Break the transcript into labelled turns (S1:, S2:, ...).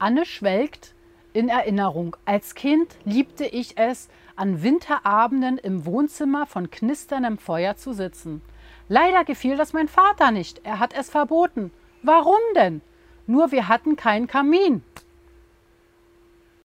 S1: Anne schwelgt in Erinnerung. Als Kind liebte ich es, an Winterabenden im Wohnzimmer von knisterndem Feuer zu sitzen. Leider gefiel das mein Vater nicht. Er hat es verboten. Warum denn? Nur wir hatten keinen Kamin.